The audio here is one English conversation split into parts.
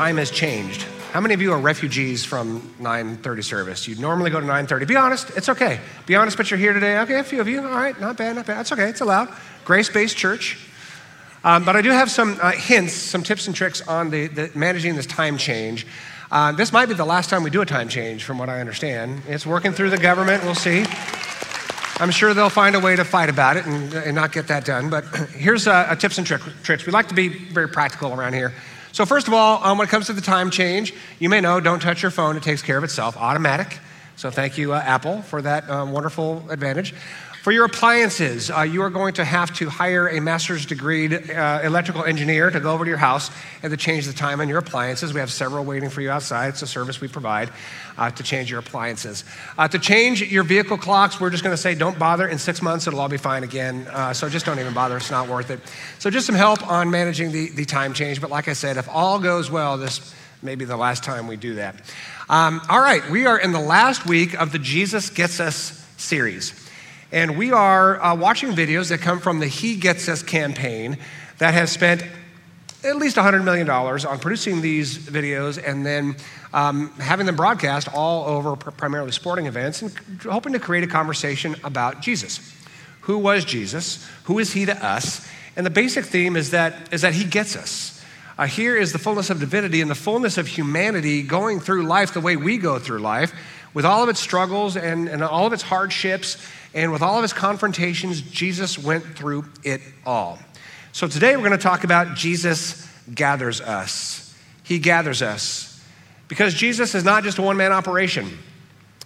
time has changed. How many of you are refugees from 9:30 service? You'd normally go to 9:30. Be honest, it's okay. Be honest, but you're here today. Okay, a few of you. All right, not bad, not bad. It's okay. It's allowed. Grace-based church. Um, but I do have some uh, hints, some tips and tricks on the, the managing this time change. Uh, this might be the last time we do a time change, from what I understand. It's working through the government. We'll see. I'm sure they'll find a way to fight about it and, and not get that done. But here's a, a tips and trick, tricks. We like to be very practical around here. So, first of all, um, when it comes to the time change, you may know don't touch your phone, it takes care of itself, automatic. So, thank you, uh, Apple, for that um, wonderful advantage. For your appliances, uh, you are going to have to hire a master's degree uh, electrical engineer to go over to your house and to change the time on your appliances. We have several waiting for you outside. It's a service we provide uh, to change your appliances. Uh, to change your vehicle clocks, we're just going to say don't bother. In six months, it'll all be fine again. Uh, so just don't even bother. It's not worth it. So just some help on managing the, the time change. But like I said, if all goes well, this may be the last time we do that. Um, all right, we are in the last week of the Jesus Gets Us series. And we are uh, watching videos that come from the He Gets Us campaign that has spent at least $100 million on producing these videos and then um, having them broadcast all over primarily sporting events and hoping to create a conversation about Jesus. Who was Jesus? Who is he to us? And the basic theme is that, is that he gets us. Uh, here is the fullness of divinity and the fullness of humanity going through life the way we go through life, with all of its struggles and, and all of its hardships and with all of his confrontations, Jesus went through it all. So today we're going to talk about Jesus gathers us. He gathers us because Jesus is not just a one man operation.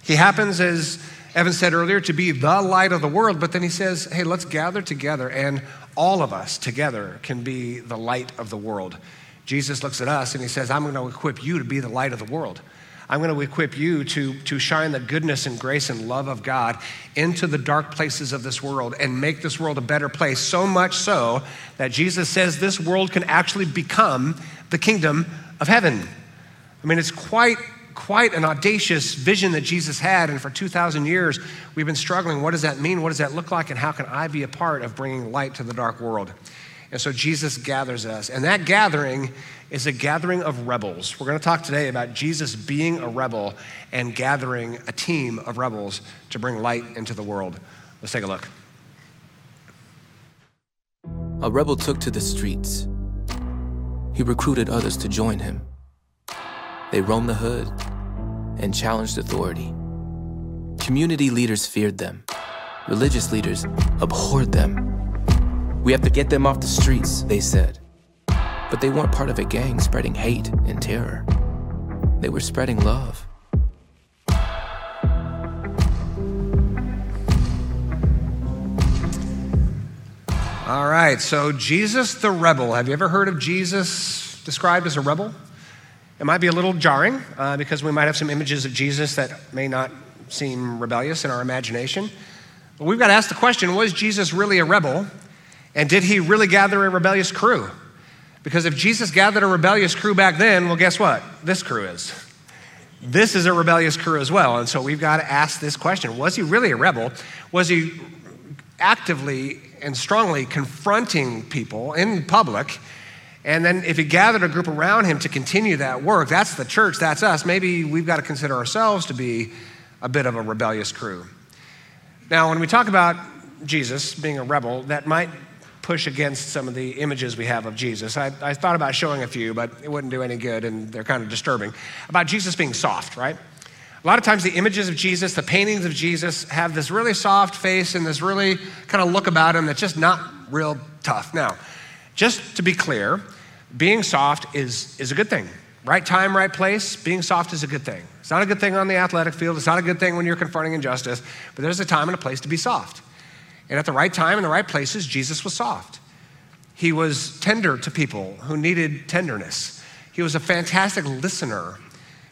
He happens, as Evan said earlier, to be the light of the world, but then he says, hey, let's gather together, and all of us together can be the light of the world. Jesus looks at us and he says, I'm going to equip you to be the light of the world. I'm going to equip you to, to shine the goodness and grace and love of God into the dark places of this world and make this world a better place. So much so that Jesus says this world can actually become the kingdom of heaven. I mean, it's quite quite an audacious vision that Jesus had. And for 2,000 years, we've been struggling. What does that mean? What does that look like? And how can I be a part of bringing light to the dark world? And so Jesus gathers us. And that gathering is a gathering of rebels. We're going to talk today about Jesus being a rebel and gathering a team of rebels to bring light into the world. Let's take a look. A rebel took to the streets. He recruited others to join him. They roamed the hood and challenged authority. Community leaders feared them. Religious leaders abhorred them. We have to get them off the streets, they said. But they weren't part of a gang spreading hate and terror. They were spreading love. All right, so Jesus the rebel. Have you ever heard of Jesus described as a rebel? It might be a little jarring uh, because we might have some images of Jesus that may not seem rebellious in our imagination. But we've got to ask the question was Jesus really a rebel? And did he really gather a rebellious crew? Because if Jesus gathered a rebellious crew back then, well, guess what? This crew is. This is a rebellious crew as well. And so we've got to ask this question Was he really a rebel? Was he actively and strongly confronting people in public? And then if he gathered a group around him to continue that work, that's the church, that's us. Maybe we've got to consider ourselves to be a bit of a rebellious crew. Now, when we talk about Jesus being a rebel, that might push against some of the images we have of Jesus. I, I, thought about showing a few, but it wouldn't do any good, and they're kind of disturbing. About Jesus being soft, right? A lot of times, the images of Jesus, the paintings of Jesus, have this really soft face and this really kind of look about him that's just not real tough. Now, just to be clear, being soft is, is a good thing. Right time, right place, being soft is a good thing. It's not a good thing on the athletic field, it's not a good thing when you're confronting injustice, but there's a time and a place to be soft. And at the right time, in the right places, Jesus was soft. He was tender to people who needed tenderness. He was a fantastic listener,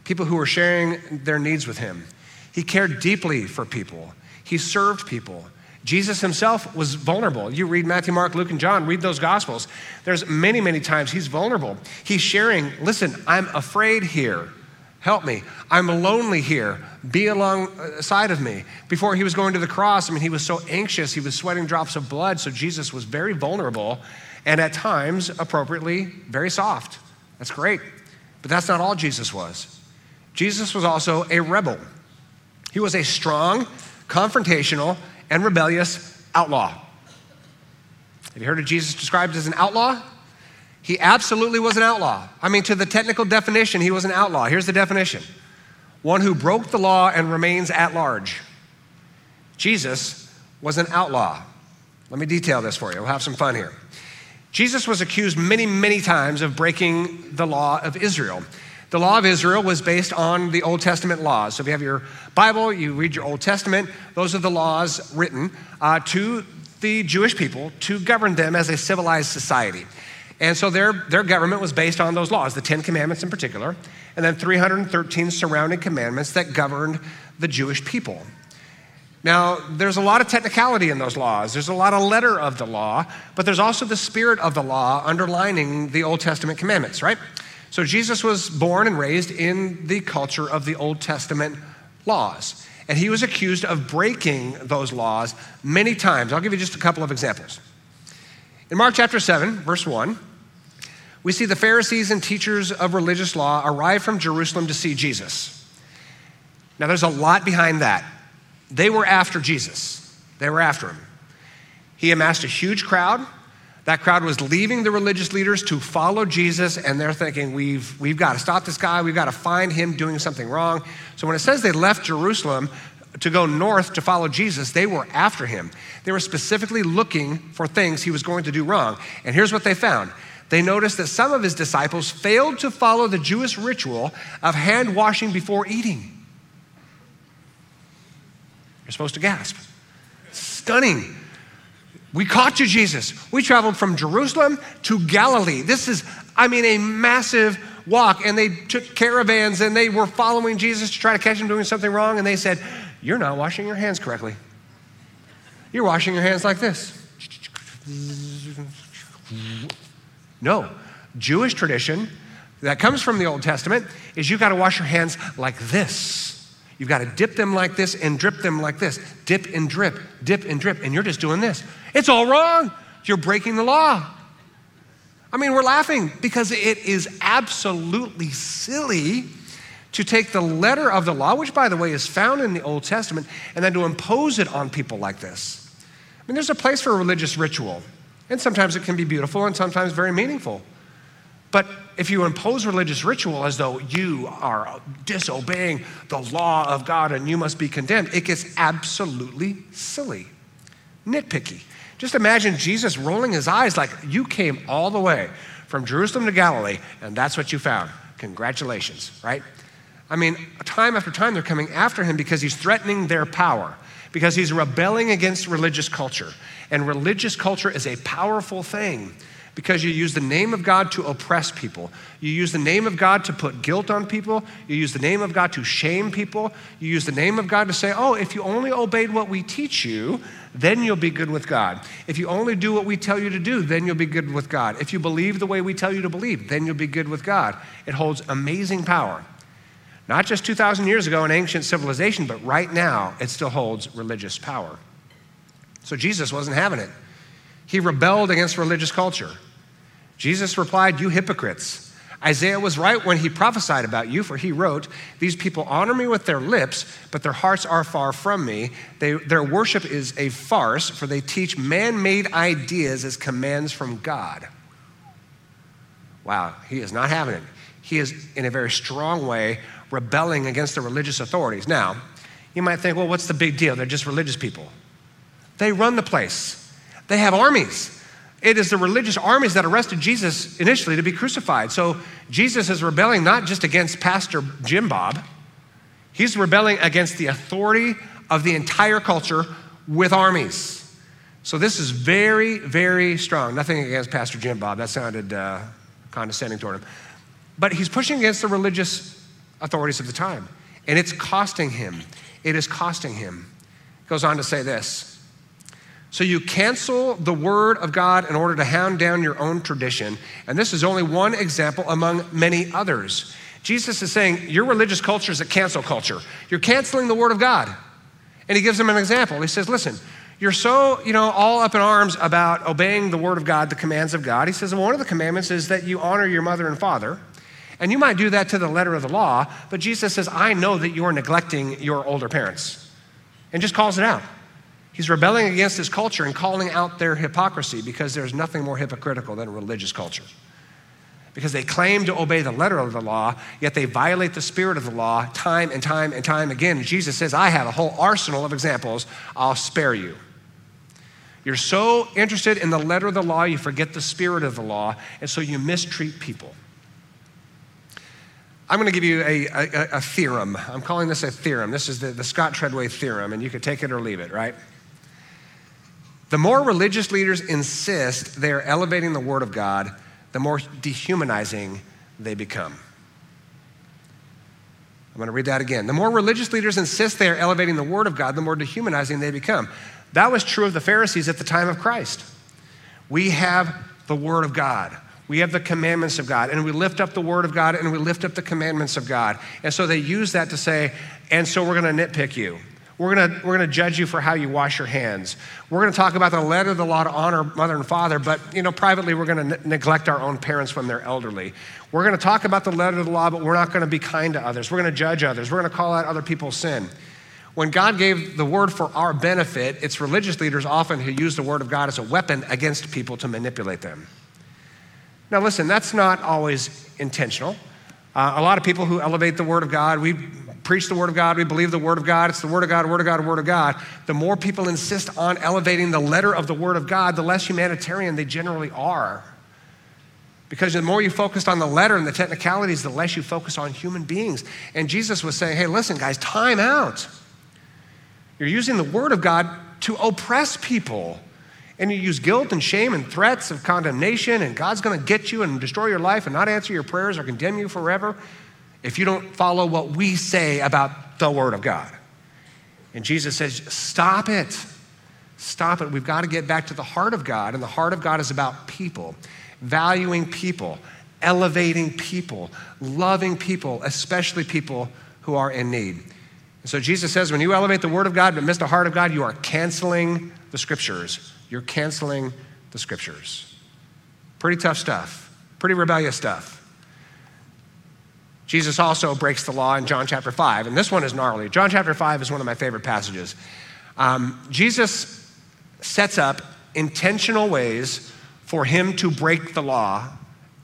people who were sharing their needs with him. He cared deeply for people, he served people. Jesus himself was vulnerable. You read Matthew, Mark, Luke, and John, read those gospels. There's many, many times he's vulnerable. He's sharing, listen, I'm afraid here. Help me. I'm lonely here. Be alongside uh, of me. Before he was going to the cross, I mean, he was so anxious. He was sweating drops of blood. So Jesus was very vulnerable and at times, appropriately, very soft. That's great. But that's not all Jesus was. Jesus was also a rebel. He was a strong, confrontational, and rebellious outlaw. Have you heard of Jesus described as an outlaw? He absolutely was an outlaw. I mean, to the technical definition, he was an outlaw. Here's the definition one who broke the law and remains at large. Jesus was an outlaw. Let me detail this for you. We'll have some fun here. Jesus was accused many, many times of breaking the law of Israel. The law of Israel was based on the Old Testament laws. So if you have your Bible, you read your Old Testament, those are the laws written uh, to the Jewish people to govern them as a civilized society. And so their, their government was based on those laws, the Ten Commandments in particular, and then 313 surrounding commandments that governed the Jewish people. Now, there's a lot of technicality in those laws. There's a lot of letter of the law, but there's also the spirit of the law underlining the Old Testament commandments, right? So Jesus was born and raised in the culture of the Old Testament laws. And he was accused of breaking those laws many times. I'll give you just a couple of examples. In Mark chapter 7, verse 1, we see the Pharisees and teachers of religious law arrive from Jerusalem to see Jesus. Now, there's a lot behind that. They were after Jesus, they were after him. He amassed a huge crowd. That crowd was leaving the religious leaders to follow Jesus, and they're thinking, we've, we've got to stop this guy. We've got to find him doing something wrong. So when it says they left Jerusalem to go north to follow Jesus, they were after him. They were specifically looking for things he was going to do wrong. And here's what they found they noticed that some of his disciples failed to follow the Jewish ritual of hand washing before eating. You're supposed to gasp. Stunning. We caught you, Jesus. We traveled from Jerusalem to Galilee. This is, I mean, a massive walk. And they took caravans and they were following Jesus to try to catch him doing something wrong. And they said, You're not washing your hands correctly. You're washing your hands like this. No. Jewish tradition that comes from the Old Testament is you've got to wash your hands like this. You've got to dip them like this and drip them like this. Dip and drip, dip and drip. And you're just doing this. It's all wrong. You're breaking the law. I mean, we're laughing because it is absolutely silly to take the letter of the law, which, by the way, is found in the Old Testament, and then to impose it on people like this. I mean, there's a place for religious ritual, and sometimes it can be beautiful and sometimes very meaningful. But if you impose religious ritual as though you are disobeying the law of God and you must be condemned, it gets absolutely silly, nitpicky. Just imagine Jesus rolling his eyes like you came all the way from Jerusalem to Galilee and that's what you found. Congratulations, right? I mean, time after time they're coming after him because he's threatening their power, because he's rebelling against religious culture. And religious culture is a powerful thing because you use the name of God to oppress people. You use the name of God to put guilt on people. You use the name of God to shame people. You use the name of God to say, oh, if you only obeyed what we teach you, then you'll be good with God. If you only do what we tell you to do, then you'll be good with God. If you believe the way we tell you to believe, then you'll be good with God. It holds amazing power. Not just 2,000 years ago in ancient civilization, but right now, it still holds religious power. So Jesus wasn't having it. He rebelled against religious culture. Jesus replied, You hypocrites. Isaiah was right when he prophesied about you, for he wrote, These people honor me with their lips, but their hearts are far from me. They, their worship is a farce, for they teach man made ideas as commands from God. Wow, he is not having it. He is, in a very strong way, rebelling against the religious authorities. Now, you might think, well, what's the big deal? They're just religious people. They run the place. They have armies. It is the religious armies that arrested Jesus initially to be crucified. So Jesus is rebelling not just against Pastor Jim Bob, he's rebelling against the authority of the entire culture with armies. So this is very, very strong. Nothing against Pastor Jim Bob. That sounded uh, condescending toward him. But he's pushing against the religious authorities of the time. And it's costing him. It is costing him. It Goes on to say this so you cancel the word of God in order to hound down your own tradition. And this is only one example among many others. Jesus is saying your religious culture is a cancel culture. You're canceling the word of God. And he gives them an example. He says, listen, you're so, you know, all up in arms about obeying the word of God, the commands of God. He says, well, one of the commandments is that you honor your mother and father. And you might do that to the letter of the law, but Jesus says, I know that you're neglecting your older parents, and just calls it out. He's rebelling against his culture and calling out their hypocrisy because there's nothing more hypocritical than a religious culture. Because they claim to obey the letter of the law, yet they violate the spirit of the law time and time and time again. Jesus says, I have a whole arsenal of examples, I'll spare you. You're so interested in the letter of the law, you forget the spirit of the law, and so you mistreat people. I'm going to give you a, a, a, theorem. I'm calling this a theorem. This is the, the Scott Treadway theorem, and you could take it or leave it, right? The more religious leaders insist they are elevating the Word of God, the more dehumanizing they become. I'm going to read that again. The more religious leaders insist they are elevating the Word of God, the more dehumanizing they become. That was true of the Pharisees at the time of Christ. We have the Word of God. We have the commandments of God, and we lift up the Word of God and we lift up the commandments of God. And so they use that to say, and so we're going to nitpick you. We're going to we're gonna judge you for how you wash your hands. We're going to talk about the letter of the law to honor mother and father, but you know, privately we're going to ne- neglect our own parents when they're elderly. We're going to talk about the letter of the law, but we're not going to be kind to others. We're going to judge others. We're going to call out other people's sin. When God gave the word for our benefit, it's religious leaders often who use the word of God as a weapon against people to manipulate them. Now, listen, that's not always intentional. Uh, a lot of people who elevate the Word of God, we preach the Word of God, we believe the Word of God, it's the Word of God, Word of God, Word of God. The more people insist on elevating the letter of the Word of God, the less humanitarian they generally are. Because the more you focus on the letter and the technicalities, the less you focus on human beings. And Jesus was saying, hey, listen, guys, time out. You're using the Word of God to oppress people and you use guilt and shame and threats of condemnation, and God's going to get you and destroy your life and not answer your prayers or condemn you forever if you don't follow what we say about the Word of God. And Jesus says, Stop it. Stop it. We've got to get back to the heart of God, and the heart of God is about people, valuing people, elevating people, loving people, especially people who are in need. And so Jesus says, when you elevate the Word of God but miss the heart of God, you are canceling the Scriptures you're canceling the scriptures. Pretty tough stuff, pretty rebellious stuff. Jesus also breaks the law in John chapter 5, and this one is gnarly. John chapter 5 is one of my favorite passages. Um, Jesus sets up intentional ways for him to break the law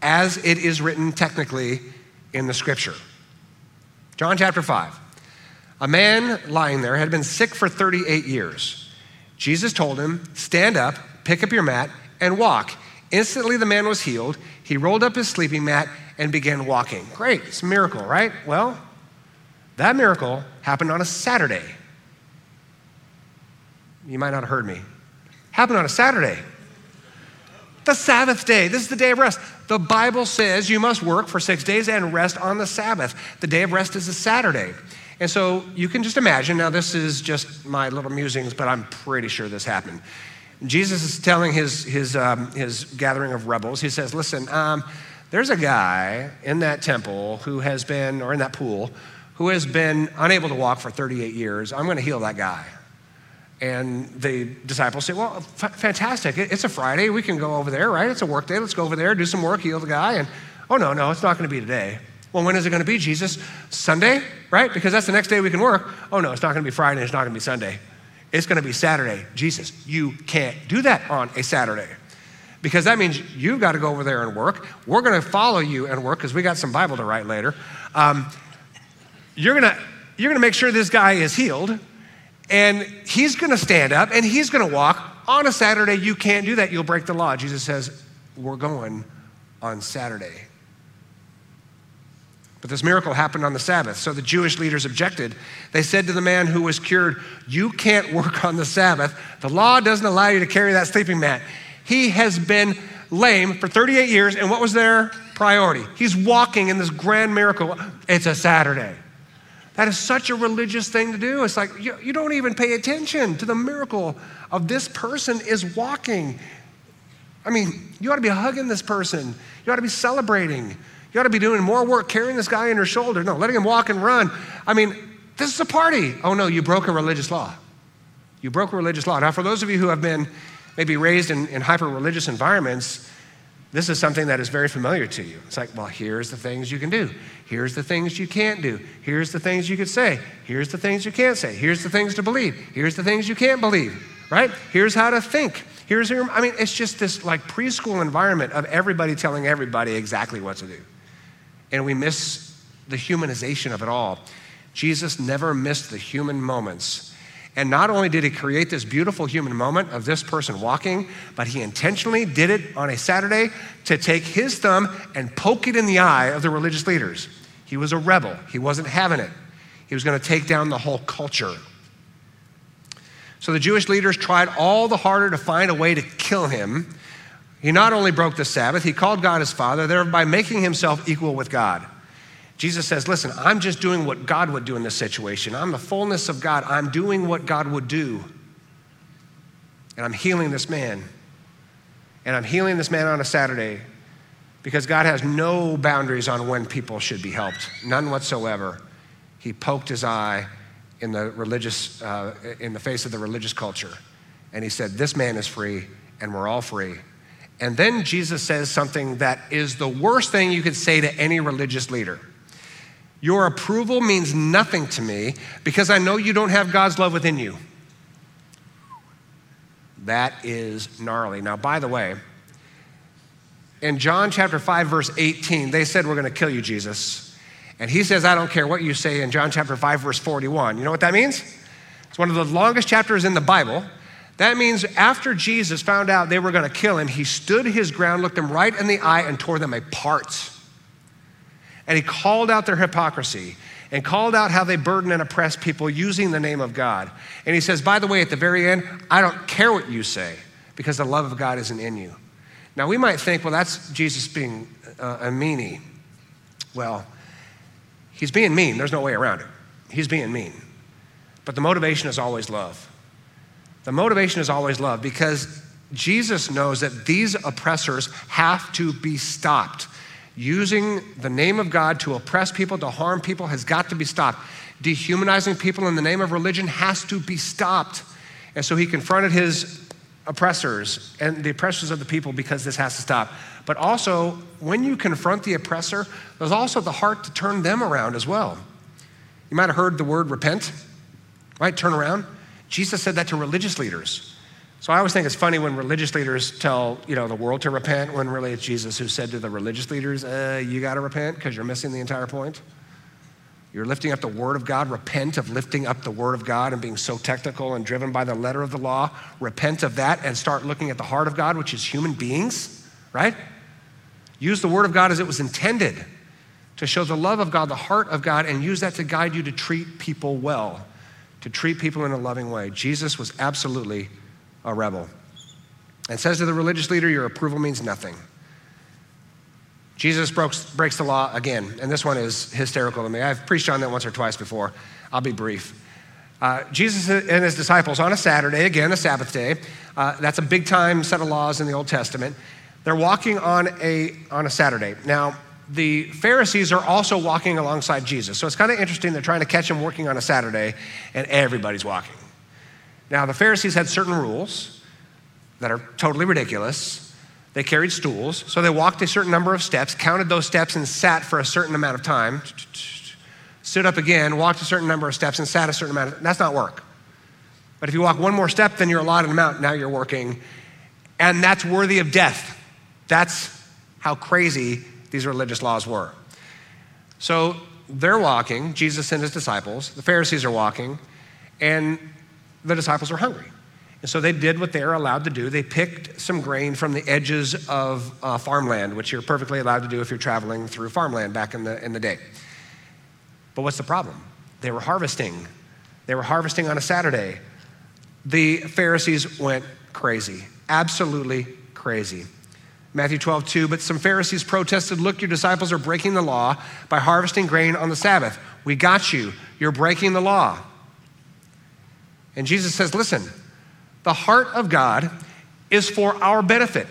as it is written technically in the scripture. John chapter 5. A man lying there had been sick for 38 years. Jesus told him, Stand up, pick up your mat, and walk. Instantly, the man was healed. He rolled up his sleeping mat and began walking. Great, it's a miracle, right? Well, that miracle happened on a Saturday. You might not have heard me. Happened on a Saturday. The Sabbath day. This is the day of rest. The Bible says you must work for six days and rest on the Sabbath. The day of rest is a Saturday. And so you can just imagine, now this is just my little musings, but I'm pretty sure this happened. Jesus is telling his, his, um, his gathering of rebels, he says, Listen, um, there's a guy in that temple who has been, or in that pool, who has been unable to walk for 38 years. I'm going to heal that guy. And the disciples say, Well, f- fantastic. It's a Friday. We can go over there, right? It's a work day. Let's go over there, do some work, heal the guy. And oh, no, no, it's not going to be today. Well, when is it going to be, Jesus? Sunday, right? Because that's the next day we can work. Oh, no, it's not going to be Friday. It's not going to be Sunday. It's going to be Saturday. Jesus, you can't do that on a Saturday because that means you've got to go over there and work. We're going to follow you and work because we got some Bible to write later. Um, you're going you're going to make sure this guy is healed, and he's going to stand up and he's going to walk. On a Saturday, you can't do that. You'll break the law. Jesus says, We're going on Saturday. But this miracle happened on the Sabbath. So the Jewish leaders objected. They said to the man who was cured, You can't work on the Sabbath. The law doesn't allow you to carry that sleeping mat. He has been lame for 38 years, and what was their priority? He's walking in this grand miracle. It's a Saturday. That is such a religious thing to do. It's like you, you don't even pay attention to the miracle of this person is walking. I mean, you ought to be hugging this person, you ought to be celebrating. You ought to be doing more work carrying this guy on your shoulder. No, letting him walk and run. I mean, this is a party. Oh no, you broke a religious law. You broke a religious law. Now, for those of you who have been maybe raised in, in hyper religious environments, This is something that is very familiar to you. It's like, well, here's the things you can do. Here's the things you can't do. Here's the things you could say. Here's the things you can't say. Here's the things to believe. Here's the things you can't believe, right? Here's how to think. Here's your, I mean, it's just this like preschool environment of everybody telling everybody exactly what to do. And we miss the humanization of it all. Jesus never missed the human moments and not only did he create this beautiful human moment of this person walking, but he intentionally did it on a Saturday to take his thumb and poke it in the eye of the religious leaders. He was a rebel, he wasn't having it. He was going to take down the whole culture. So the Jewish leaders tried all the harder to find a way to kill him. He not only broke the Sabbath, he called God his Father, thereby making himself equal with God. Jesus says, Listen, I'm just doing what God would do in this situation. I'm the fullness of God. I'm doing what God would do. And I'm healing this man. And I'm healing this man on a Saturday because God has no boundaries on when people should be helped, none whatsoever. He poked his eye in the religious, uh, in the face of the religious culture. And he said, This man is free, and we're all free. And then Jesus says something that is the worst thing you could say to any religious leader. Your approval means nothing to me because I know you don't have God's love within you. That is gnarly. Now, by the way, in John chapter 5, verse 18, they said, We're going to kill you, Jesus. And he says, I don't care what you say in John chapter 5, verse 41. You know what that means? It's one of the longest chapters in the Bible. That means after Jesus found out they were going to kill him, he stood his ground, looked them right in the eye, and tore them apart and he called out their hypocrisy and called out how they burden and oppress people using the name of God. And he says, by the way, at the very end, I don't care what you say because the love of God isn't in you. Now, we might think, well, that's Jesus being uh, a meanie. Well, he's being mean. There's no way around it. He's being mean. But the motivation is always love. The motivation is always love because Jesus knows that these oppressors have to be stopped using the name of God to oppress people, to harm people, has got to be stopped. Dehumanizing people in the name of religion has to be stopped. And so he confronted his oppressors and the oppressors of the people because this has to stop. But also, when you confront the oppressor, there's also the heart to turn them around as well. You might have heard the word repent, right? Turn around. Jesus said that to religious leaders. So I always think it's funny when religious leaders tell you know the world to repent when really it's Jesus who said to the religious leaders, uh, "You got to repent because you're missing the entire point." You're lifting up the Word of God. Repent of lifting up the Word of God and being so technical and driven by the letter of the law. Repent of that and start looking at the heart of God, which is human beings, right? Use the Word of God as it was intended to show the love of God, the heart of God, and use that to guide you to treat people well, to treat people in a loving way. Jesus was absolutely a rebel. And says to the religious leader, Your approval means nothing. Jesus breaks, breaks the law again, and this one is hysterical to me. I've preached on that once or twice before. I'll be brief. Uh, Jesus and his disciples on a Saturday, again, a Sabbath day, uh, that's a big time set of laws in the Old Testament. They're walking on a, on a Saturday. Now, the Pharisees are also walking alongside Jesus. So it's kind of interesting. They're trying to catch him working on a Saturday, and everybody's walking. Now, the Pharisees had certain rules that are totally ridiculous. They carried stools, so they walked a certain number of steps, counted those steps, and sat for a certain amount of time. Stood up again, walked a certain number of steps, and sat a certain amount of That's not work. But if you walk one more step, then you're allotted amount. Now you're working. And that's worthy of death. That's how crazy these religious laws were. So they're walking, Jesus and his disciples, the Pharisees are walking, and the disciples were hungry. And so they did what they are allowed to do. They picked some grain from the edges of uh, farmland, which you're perfectly allowed to do if you're traveling through farmland back in the, in the day. But what's the problem? They were harvesting. They were harvesting on a Saturday. The Pharisees went crazy, absolutely crazy. Matthew 12, 2, but some Pharisees protested, Look, your disciples are breaking the law by harvesting grain on the Sabbath. We got you. You're breaking the law. And Jesus says, listen, the heart of God is for our benefit.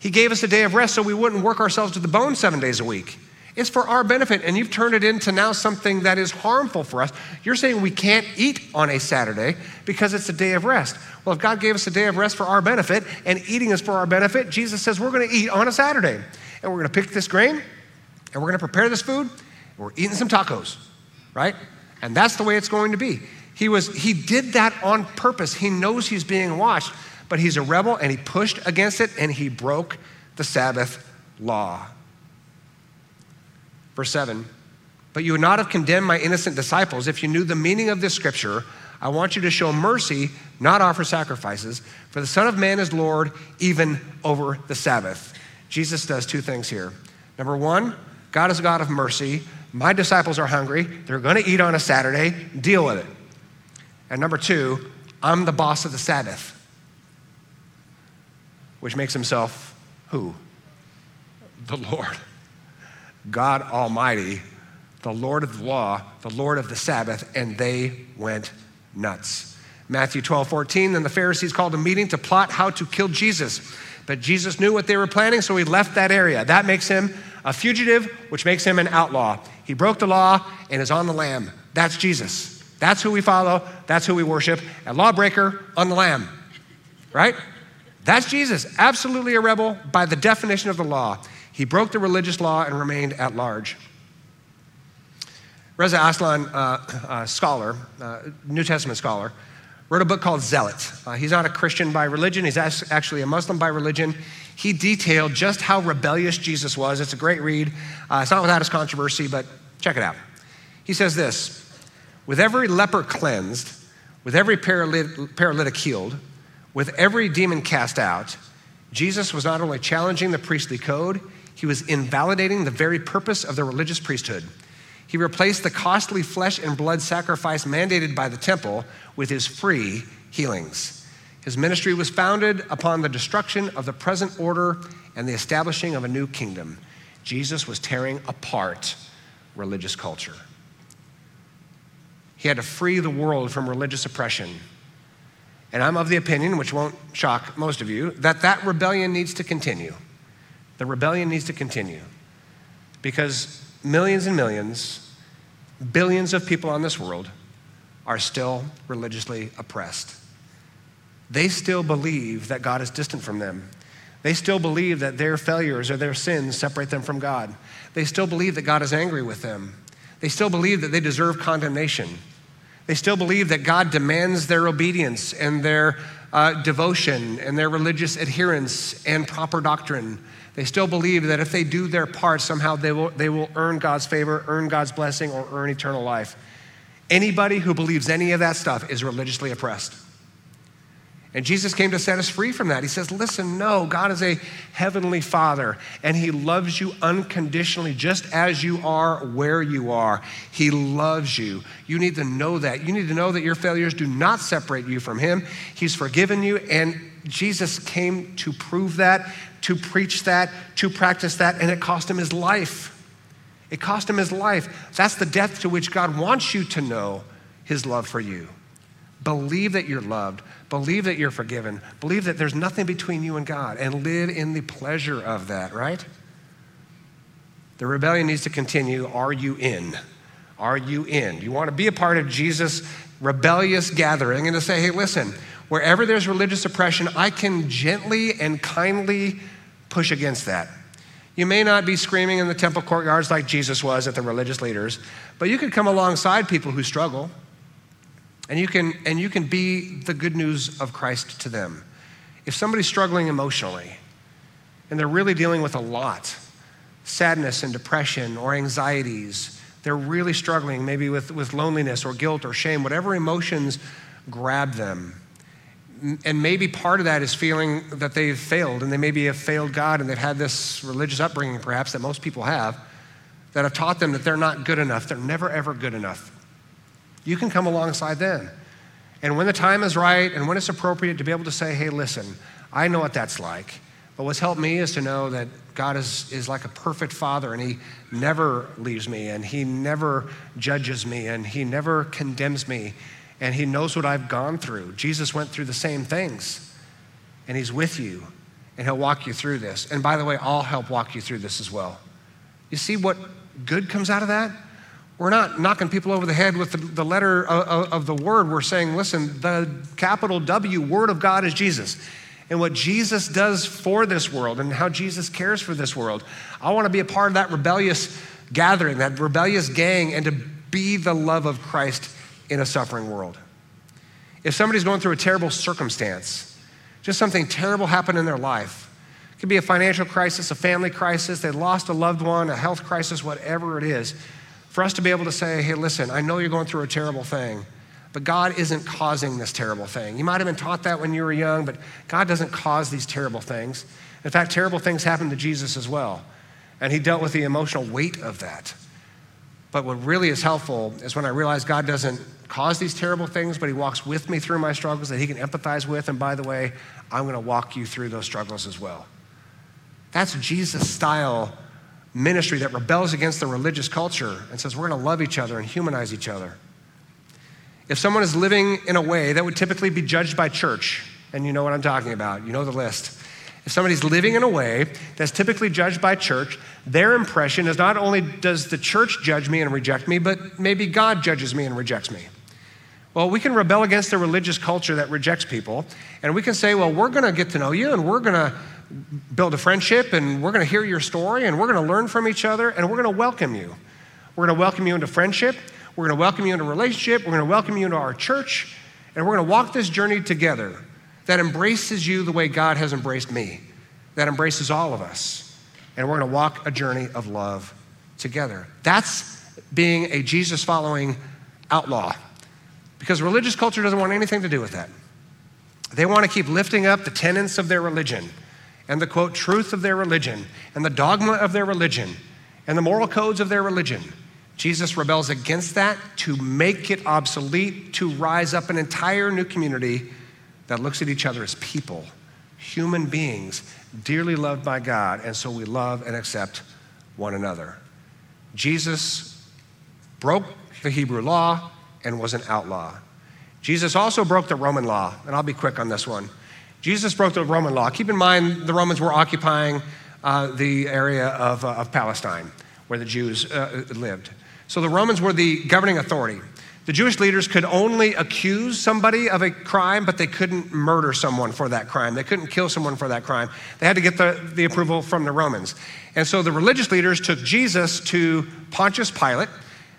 He gave us a day of rest so we wouldn't work ourselves to the bone seven days a week. It's for our benefit, and you've turned it into now something that is harmful for us. You're saying we can't eat on a Saturday because it's a day of rest. Well, if God gave us a day of rest for our benefit and eating is for our benefit, Jesus says we're going to eat on a Saturday. And we're going to pick this grain and we're going to prepare this food. And we're eating some tacos, right? And that's the way it's going to be. He, was, he did that on purpose. He knows he's being watched, but he's a rebel and he pushed against it and he broke the Sabbath law. Verse 7 But you would not have condemned my innocent disciples if you knew the meaning of this scripture. I want you to show mercy, not offer sacrifices, for the Son of Man is Lord even over the Sabbath. Jesus does two things here. Number one, God is a God of mercy. My disciples are hungry. They're going to eat on a Saturday. Deal with it. And number two, I'm the boss of the Sabbath, which makes himself who? The Lord. God Almighty, the Lord of the law, the Lord of the Sabbath, and they went nuts. Matthew 12, 14, then the Pharisees called a meeting to plot how to kill Jesus. But Jesus knew what they were planning, so he left that area. That makes him a fugitive, which makes him an outlaw. He broke the law and is on the lam. That's Jesus. That's who we follow. That's who we worship. A lawbreaker on the lam, right? That's Jesus. Absolutely a rebel by the definition of the law. He broke the religious law and remained at large. Reza Aslan, uh, a scholar, uh, New Testament scholar, wrote a book called Zealot. Uh, he's not a Christian by religion, he's actually a Muslim by religion. He detailed just how rebellious Jesus was. It's a great read. Uh, it's not without its controversy, but check it out. He says this With every leper cleansed, with every paralytic healed, with every demon cast out, Jesus was not only challenging the priestly code, he was invalidating the very purpose of the religious priesthood. He replaced the costly flesh and blood sacrifice mandated by the temple with his free healings. His ministry was founded upon the destruction of the present order and the establishing of a new kingdom. Jesus was tearing apart religious culture. He had to free the world from religious oppression. And I'm of the opinion, which won't shock most of you, that that rebellion needs to continue. The rebellion needs to continue because millions and millions, billions of people on this world are still religiously oppressed. They still believe that God is distant from them. They still believe that their failures or their sins separate them from God. They still believe that God is angry with them. They still believe that they deserve condemnation. They still believe that God demands their obedience and their uh, devotion and their religious adherence and proper doctrine. They still believe that if they do their part, somehow they will, they will earn God's favor, earn God's blessing, or earn eternal life. Anybody who believes any of that stuff is religiously oppressed. And Jesus came to set us free from that. He says, Listen, no, God is a heavenly Father, and He loves you unconditionally, just as you are where you are. He loves you. You need to know that. You need to know that your failures do not separate you from Him. He's forgiven you, and Jesus came to prove that to preach that, to practice that, and it cost him his life. It cost him his life. That's the depth to which God wants you to know his love for you. Believe that you're loved. Believe that you're forgiven. Believe that there's nothing between you and God and live in the pleasure of that, right? The rebellion needs to continue. Are you in? Are you in? You want to be a part of Jesus' rebellious gathering and to say, hey, listen, wherever there's religious oppression, I can gently and kindly push against that. You may not be screaming in the temple courtyards like Jesus was at the religious leaders, but you could come alongside people who struggle. And you can, and you can be the good news of Christ to them. If somebody's struggling emotionally and they're really dealing with a lot sadness and depression or anxieties, they're really struggling maybe with, with loneliness or guilt or shame, whatever emotions grab them and maybe part of that is feeling that they've failed and they maybe have failed God and they've had this religious upbringing, perhaps, that most people have, that have taught them that they're not good enough. They're never, ever good enough. You can come alongside them. And when the time is right and when it's appropriate to be able to say, hey, listen, I know what that's like. But what's helped me is to know that God is, is like a perfect father and he never leaves me and he never judges me and he never condemns me and He knows what I've gone through. Jesus went through the same things, and He's with you, and He'll walk you through this. And by the way, I'll help walk you through this as well. You see what good comes out of that? We're not knocking people over the head with the, the letter of, of the word. We're saying, listen, the capital W word of God is Jesus and what Jesus does for this world and how Jesus cares for this world. I want to be a part of that rebellious gathering, that rebellious gang, and to be the love of Christ in a suffering world. If somebody's going through a terrible circumstance, just something terrible happened in their life, it could be a financial crisis, a family crisis, they lost a loved one, a health crisis, whatever it is, for us to be able to say, hey, listen, I know you're going through a terrible thing, but God isn't causing this terrible thing. You might have been taught that when you were young, but God doesn't cause these terrible things. In fact, terrible things happened to Jesus as well, and he dealt with the emotional weight of that. But what really is helpful is when I realize God doesn't cause these terrible things, but He walks with me through my struggles that He can empathize with. And by the way, I'm going to walk you through those struggles as well. That's Jesus style ministry that rebels against the religious culture and says we're going to love each other and humanize each other. If someone is living in a way that would typically be judged by church, and you know what I'm talking about, you know the list. If somebody's living in a way that's typically judged by church, their impression is not only does the church judge me and reject me, but maybe God judges me and rejects me. Well, we can rebel against the religious culture that rejects people, and we can say, well, we're going to get to know you, and we're going to build a friendship, and we're going to hear your story, and we're going to learn from each other, and we're going to welcome you. We're going to welcome you into friendship. We're going to welcome you into relationship. We're going to welcome you into our church, and we're going to walk this journey together that embraces you the way God has embraced me, that embraces all of us. And we're going to walk a journey of love together. That's being a Jesus following outlaw because religious culture doesn't want anything to do with that. They want to keep lifting up the tenets of their religion and the quote truth of their religion and the dogma of their religion and the moral codes of their religion. Jesus rebels against that to make it obsolete, to rise up an entire new community that looks at each other as people, human beings, dearly loved by God, and so we love and accept one another. Jesus broke the Hebrew law and was an outlaw. Jesus also broke the Roman law, and I'll be quick on this one. Jesus broke the Roman law. Keep in mind, the Romans were occupying uh, the area of, uh, of Palestine where the Jews uh, lived. So the Romans were the governing authority. The Jewish leaders could only accuse somebody of a crime, but they couldn't murder someone for that crime. They couldn't kill someone for that crime. They had to get the, the approval from the Romans. And so the religious leaders took Jesus to Pontius Pilate.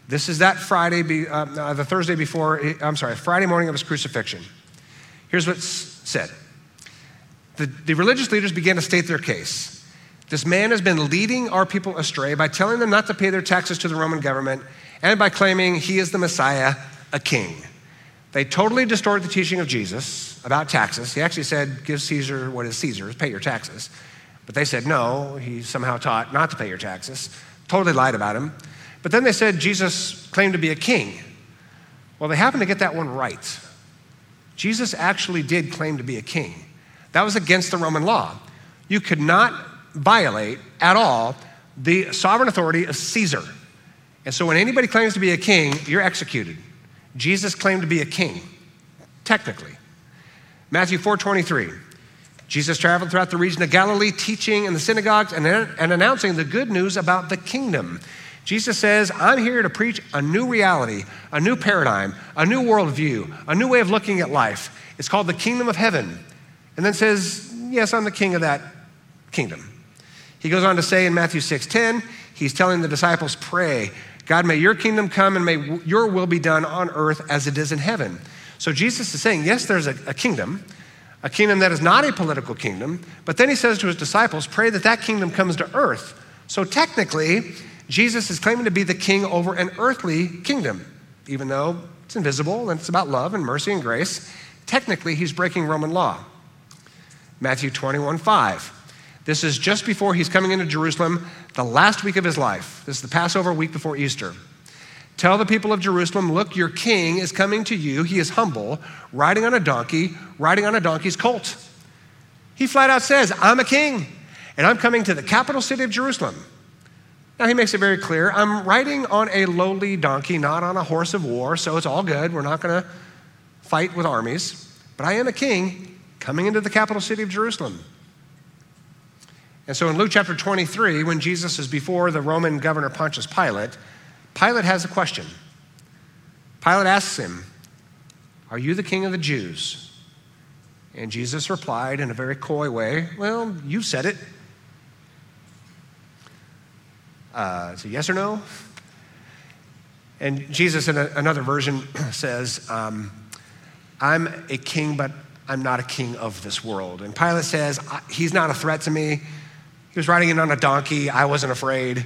This is that Friday, be, uh, uh, the Thursday before, I'm sorry, Friday morning of his crucifixion. Here's what's said the, the religious leaders began to state their case. This man has been leading our people astray by telling them not to pay their taxes to the Roman government and by claiming he is the Messiah, a king. They totally distort the teaching of Jesus about taxes. He actually said, Give Caesar what is Caesar's, pay your taxes. But they said, No, he somehow taught not to pay your taxes. Totally lied about him. But then they said Jesus claimed to be a king. Well, they happened to get that one right. Jesus actually did claim to be a king. That was against the Roman law. You could not violate at all the sovereign authority of Caesar. And so when anybody claims to be a king, you're executed. Jesus claimed to be a king, technically. Matthew 4:23. Jesus traveled throughout the region of Galilee, teaching in the synagogues and, and announcing the good news about the kingdom. Jesus says, I'm here to preach a new reality, a new paradigm, a new worldview, a new way of looking at life. It's called the kingdom of heaven. And then says, Yes, I'm the king of that kingdom. He goes on to say in Matthew 6:10, he's telling the disciples, pray God, may your kingdom come and may your will be done on earth as it is in heaven. So Jesus is saying, yes, there's a, a, kingdom, a kingdom that is not a political kingdom, but then he says to his disciples, pray that that kingdom comes to earth. So technically, Jesus is claiming to be the king over an earthly kingdom, even though it's invisible and it's about love and mercy and grace. Technically, he's breaking Roman law. Matthew 21 5. This is just before he's coming into Jerusalem, the last week of his life. This is the Passover week before Easter. Tell the people of Jerusalem, look, your king is coming to you. He is humble, riding on a donkey, riding on a donkey's colt. He flat out says, I'm a king, and I'm coming to the capital city of Jerusalem. Now, he makes it very clear I'm riding on a lowly donkey, not on a horse of war, so it's all good. We're not going to fight with armies. But I am a king coming into the capital city of Jerusalem. And so in Luke chapter 23, when Jesus is before the Roman governor Pontius Pilate, Pilate has a question. Pilate asks him, Are you the king of the Jews? And Jesus replied in a very coy way, Well, you said it. Uh, yes or no. And Jesus, in a, another version, says, um, I'm a king, but I'm not a king of this world. And Pilate says, He's not a threat to me. He was riding in on a donkey. I wasn't afraid.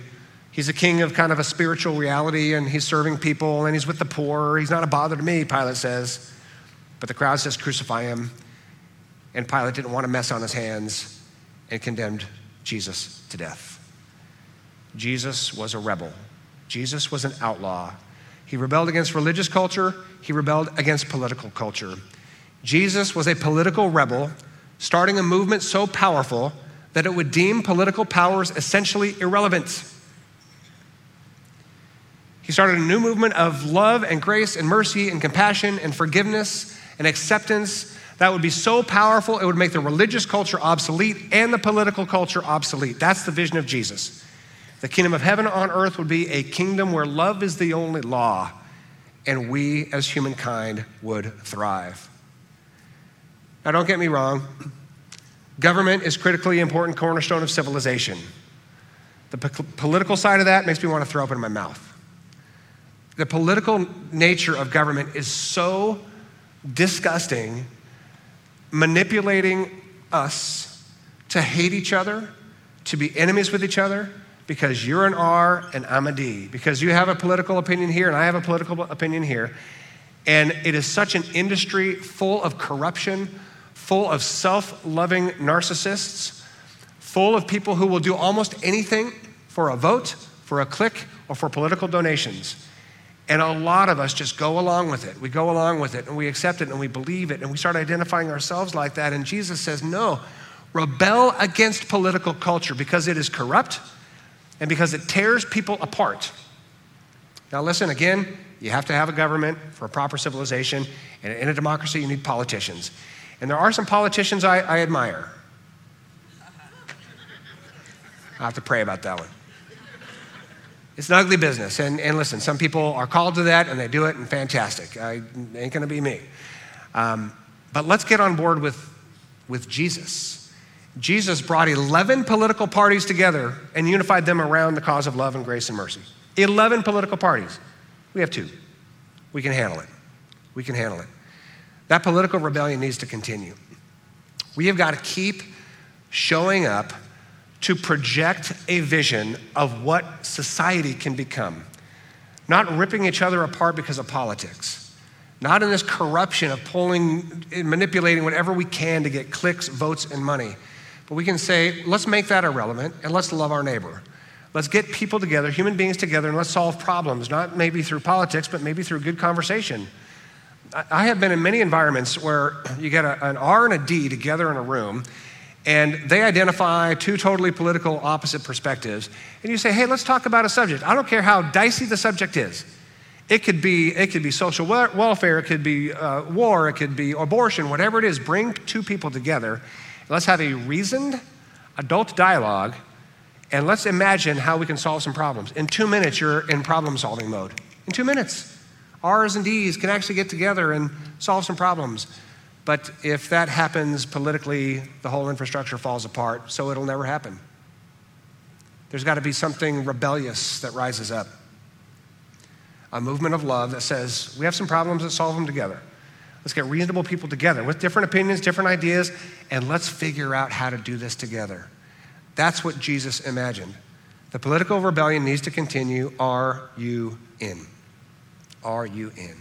He's a king of kind of a spiritual reality, and he's serving people, and he's with the poor. He's not a bother to me, Pilate says. But the crowd says, Crucify him. And Pilate didn't want to mess on his hands and condemned Jesus to death. Jesus was a rebel. Jesus was an outlaw. He rebelled against religious culture, he rebelled against political culture. Jesus was a political rebel, starting a movement so powerful that it would deem political powers essentially irrelevant. He started a new movement of love and grace and mercy and compassion and forgiveness and acceptance that would be so powerful it would make the religious culture obsolete and the political culture obsolete. That's the vision of Jesus. The kingdom of heaven on earth would be a kingdom where love is the only law, and we as humankind would thrive. Now, don't get me wrong, government is critically important cornerstone of civilization. The po- political side of that makes me want to throw up in my mouth. The political nature of government is so disgusting, manipulating us to hate each other, to be enemies with each other, because you're an R and I'm a D, because you have a political opinion here and I have a political opinion here. And it is such an industry full of corruption, full of self loving narcissists, full of people who will do almost anything for a vote, for a click, or for political donations. And a lot of us just go along with it. We go along with it and we accept it and we believe it and we start identifying ourselves like that. And Jesus says, no, rebel against political culture because it is corrupt and because it tears people apart. Now, listen again, you have to have a government for a proper civilization, and in a democracy, you need politicians. And there are some politicians I, I admire. I have to pray about that one. It's an ugly business. And, and listen, some people are called to that and they do it, and fantastic. I, ain't going to be me. Um, but let's get on board with, with Jesus. Jesus brought 11 political parties together and unified them around the cause of love and grace and mercy. 11 political parties. We have two. We can handle it. We can handle it. That political rebellion needs to continue. We have got to keep showing up to project a vision of what society can become, not ripping each other apart because of politics, not in this corruption of pulling and manipulating whatever we can to get clicks, votes, and money but we can say, let's make that irrelevant and let's love our neighbor. Let's get people together, human beings together, and let's solve problems, not maybe through politics, but maybe through good conversation. I have been in many environments where you get a, an R and a D together in a room, and they identify two totally political opposite perspectives. And you say, hey, let's talk about a subject. I don't care how dicey the subject is. It could be, it could be social welfare, it could be uh, war, it could be abortion, whatever it is. Bring two people together Let's have a reasoned adult dialogue and let's imagine how we can solve some problems. In two minutes, you're in problem solving mode. In two minutes. R's and D's can actually get together and solve some problems. But if that happens politically, the whole infrastructure falls apart, so it'll never happen. There's got to be something rebellious that rises up. A movement of love that says, we have some problems, let's solve them together. Let's get reasonable people together with different opinions, different ideas, and let's figure out how to do this together. That's what Jesus imagined. The political rebellion needs to continue. Are you in? Are you in?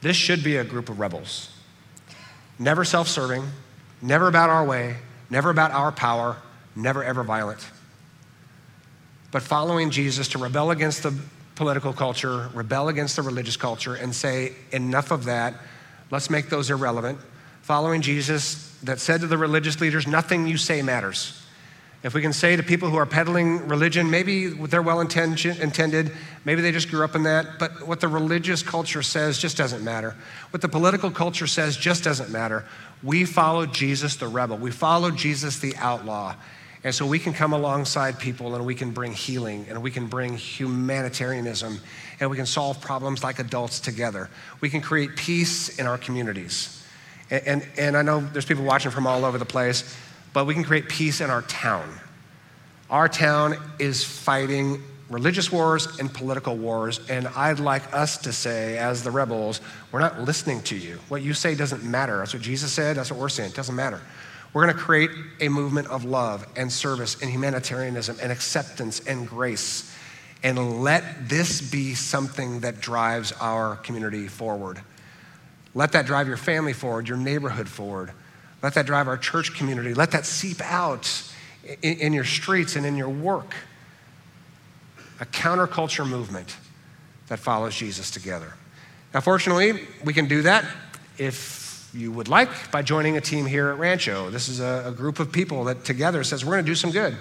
This should be a group of rebels. Never self serving, never about our way, never about our power, never ever violent. But following Jesus to rebel against the political culture, rebel against the religious culture, and say, enough of that, let's make those irrelevant. Following Jesus that said to the religious leaders, nothing you say matters. If we can say to people who are peddling religion, maybe they're well intended, maybe they just grew up in that, but what the religious culture says just doesn't matter. What the political culture says just doesn't matter. We follow Jesus the rebel, we follow Jesus the outlaw. And so we can come alongside people and we can bring healing and we can bring humanitarianism and we can solve problems like adults together. We can create peace in our communities. And, and, and I know there's people watching from all over the place but we can create peace in our town. Our town is fighting religious wars and political wars, and I'd like us to say, as the rebels, we're not listening to you. What you say doesn't matter. That's what Jesus said, that's what we're saying. It doesn't matter. We're going to create a movement of love and service and humanitarianism and acceptance and grace. And let this be something that drives our community forward. Let that drive your family forward, your neighborhood forward. Let that drive our church community. Let that seep out in, in your streets and in your work. A counterculture movement that follows Jesus together. Now, fortunately, we can do that if you would like by joining a team here at Rancho. This is a, a group of people that together says, we're going to do some good.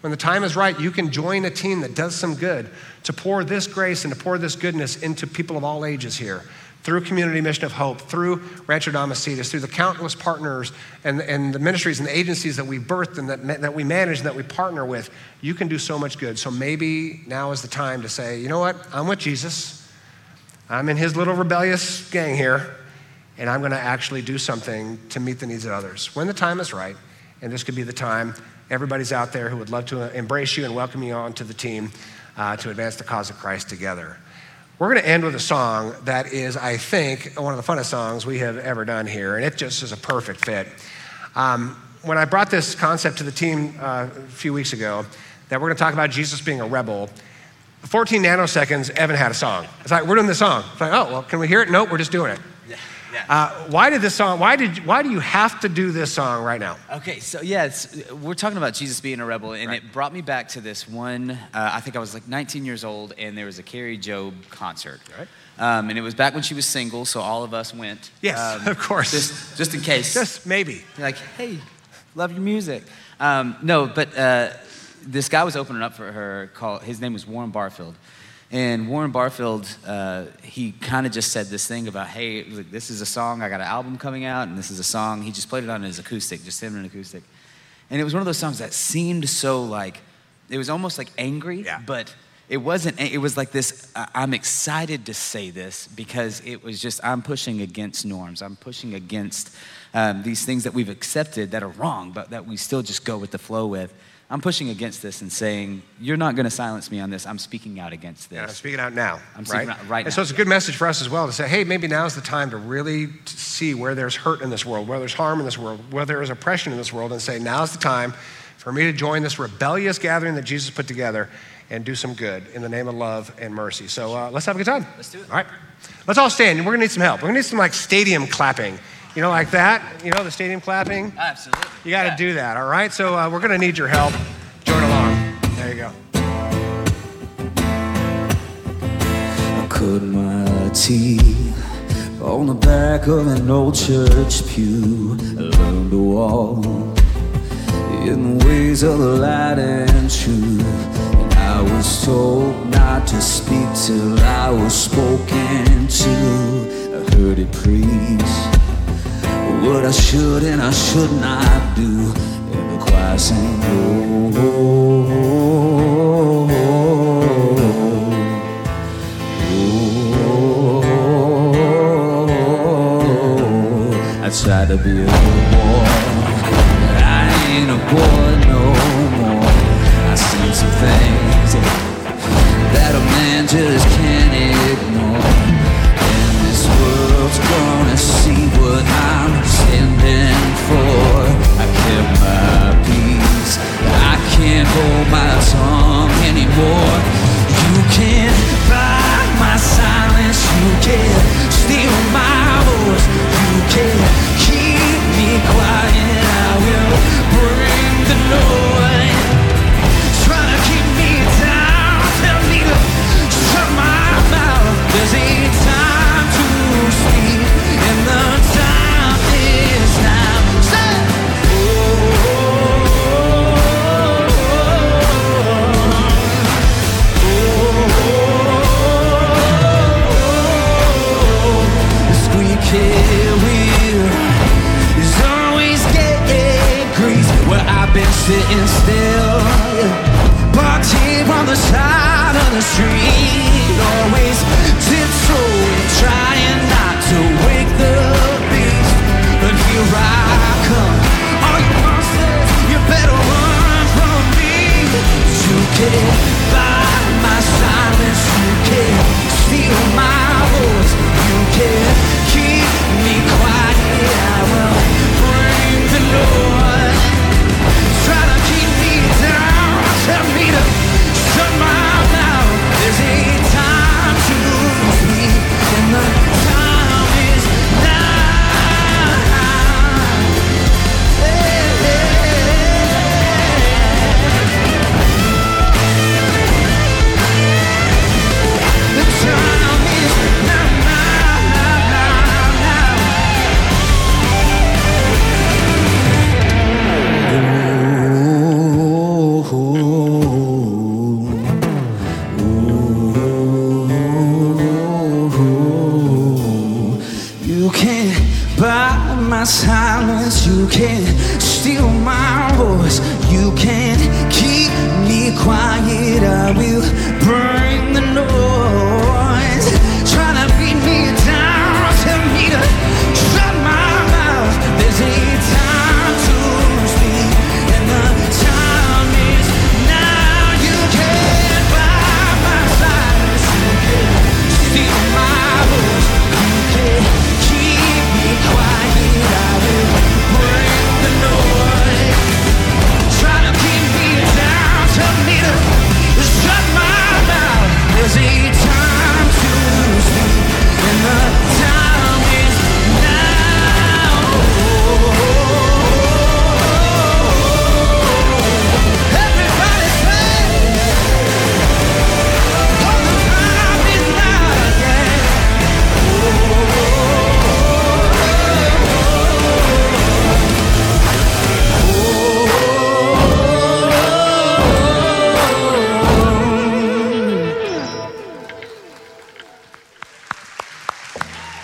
When the time is right, you can join a team that does some good to pour this grace and to pour this goodness into people of all ages here through Community Mission of Hope, through Rancho Damacitas, through the countless partners and, and the ministries and the agencies that we birthed and that, that we manage and that we partner with, you can do so much good. So maybe now is the time to say, you know what? I'm with Jesus. I'm in his little rebellious gang here, and I'm going to actually do something to meet the needs of others when the time is right. And this could be the time. Everybody's out there who would love to embrace you and welcome you onto the team uh, to advance the cause of Christ together. We're going to end with a song that is, I think, one of the funnest songs we have ever done here, and it just is a perfect fit. Um, when I brought this concept to the team uh, a few weeks ago, that we're going to talk about Jesus being a rebel, 14 nanoseconds, Evan had a song. It's like, we're doing the song. It's like, oh, well, can we hear it? Nope, we're just doing it. Yeah. Uh, why did this song? Why did? Why do you have to do this song right now? Okay, so yeah, we're talking about Jesus being a rebel, and right. it brought me back to this one. Uh, I think I was like 19 years old, and there was a Kari Jobe concert. Right. Um, and it was back when she was single, so all of us went. Yes, um, of course. Just, just in case. Just maybe. Like, hey, love your music. Um, no, but uh, this guy was opening up for her. Called his name was Warren Barfield. And Warren Barfield, uh, he kind of just said this thing about, hey, this is a song, I got an album coming out, and this is a song. He just played it on his acoustic, just him and an acoustic. And it was one of those songs that seemed so like, it was almost like angry, yeah. but it wasn't, it was like this, I'm excited to say this because it was just, I'm pushing against norms. I'm pushing against um, these things that we've accepted that are wrong, but that we still just go with the flow with. I'm pushing against this and saying, You're not going to silence me on this. I'm speaking out against this. Yeah, I'm speaking out now. I'm speaking right? out right now. and so it's a good message for us as well to say, Hey, maybe now's the time to really see where there's hurt in this world, where there's harm in this world, where there is oppression in this world, and say, Now's the time for me to join this rebellious gathering that Jesus put together and do some good in the name of love and mercy. So uh, let's have a good time. Let's do it. All right. Let's all stand. We're going to need some help. We're going to need some like stadium clapping. You know, like that? You know, the stadium clapping? Absolutely. You got to yeah. do that, all right? So uh, we're going to need your help. Join along. There you go. I cut my teeth on the back of an old church pew. I learned to walk in the ways of the light and truth. And I was told not to speak till I was spoken to. I heard it preach what I should and I should not do. And the choir sang, oh, oh, oh, I tried to be a good boy, I ain't a boy no more. I seen some things that a man just can't ignore. And this world's gonna see what I'm standing for. I kept my peace. I can't hold my tongue anymore. You can't buy my silence. You can't steal my voice. You can't keep me quiet. I will bring the noise.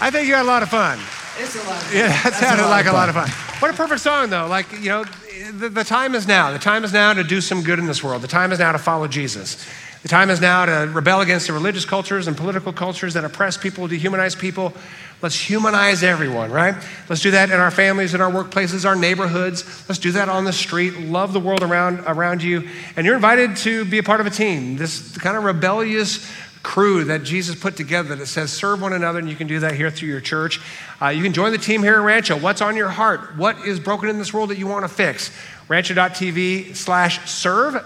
I think you had a lot of fun. It's a lot. Of fun. Yeah, that sounded like a lot of fun. fun. What a perfect song, though. Like, you know, the, the time is now. The time is now to do some good in this world. The time is now to follow Jesus. The time is now to rebel against the religious cultures and political cultures that oppress people, dehumanize people. Let's humanize everyone, right? Let's do that in our families, in our workplaces, our neighborhoods. Let's do that on the street. Love the world around, around you. And you're invited to be a part of a team, this kind of rebellious crew that Jesus put together that says serve one another, and you can do that here through your church. Uh, you can join the team here at Rancho. What's on your heart? What is broken in this world that you want to fix? Rancho.tv slash serve,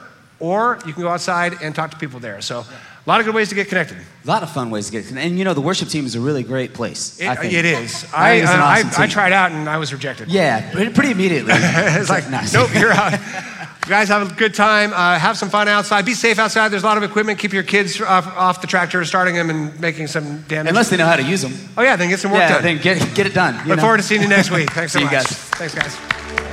or you can go outside and talk to people there. So, a lot of good ways to get connected. A lot of fun ways to get connected. And you know, the worship team is a really great place. It, I think. it is. I I, it's awesome I, I tried out and I was rejected. Yeah, pretty immediately. it's like, nice. nope, you're out. You guys have a good time. Uh, have some fun outside. Be safe outside. There's a lot of equipment. Keep your kids off, off the tractor, starting them and making some damage. Unless they know how to use them. oh, yeah, then get some work Yeah, done. then get get it done. Look know? forward to seeing you next week. Thanks so See you guys. Thanks, guys.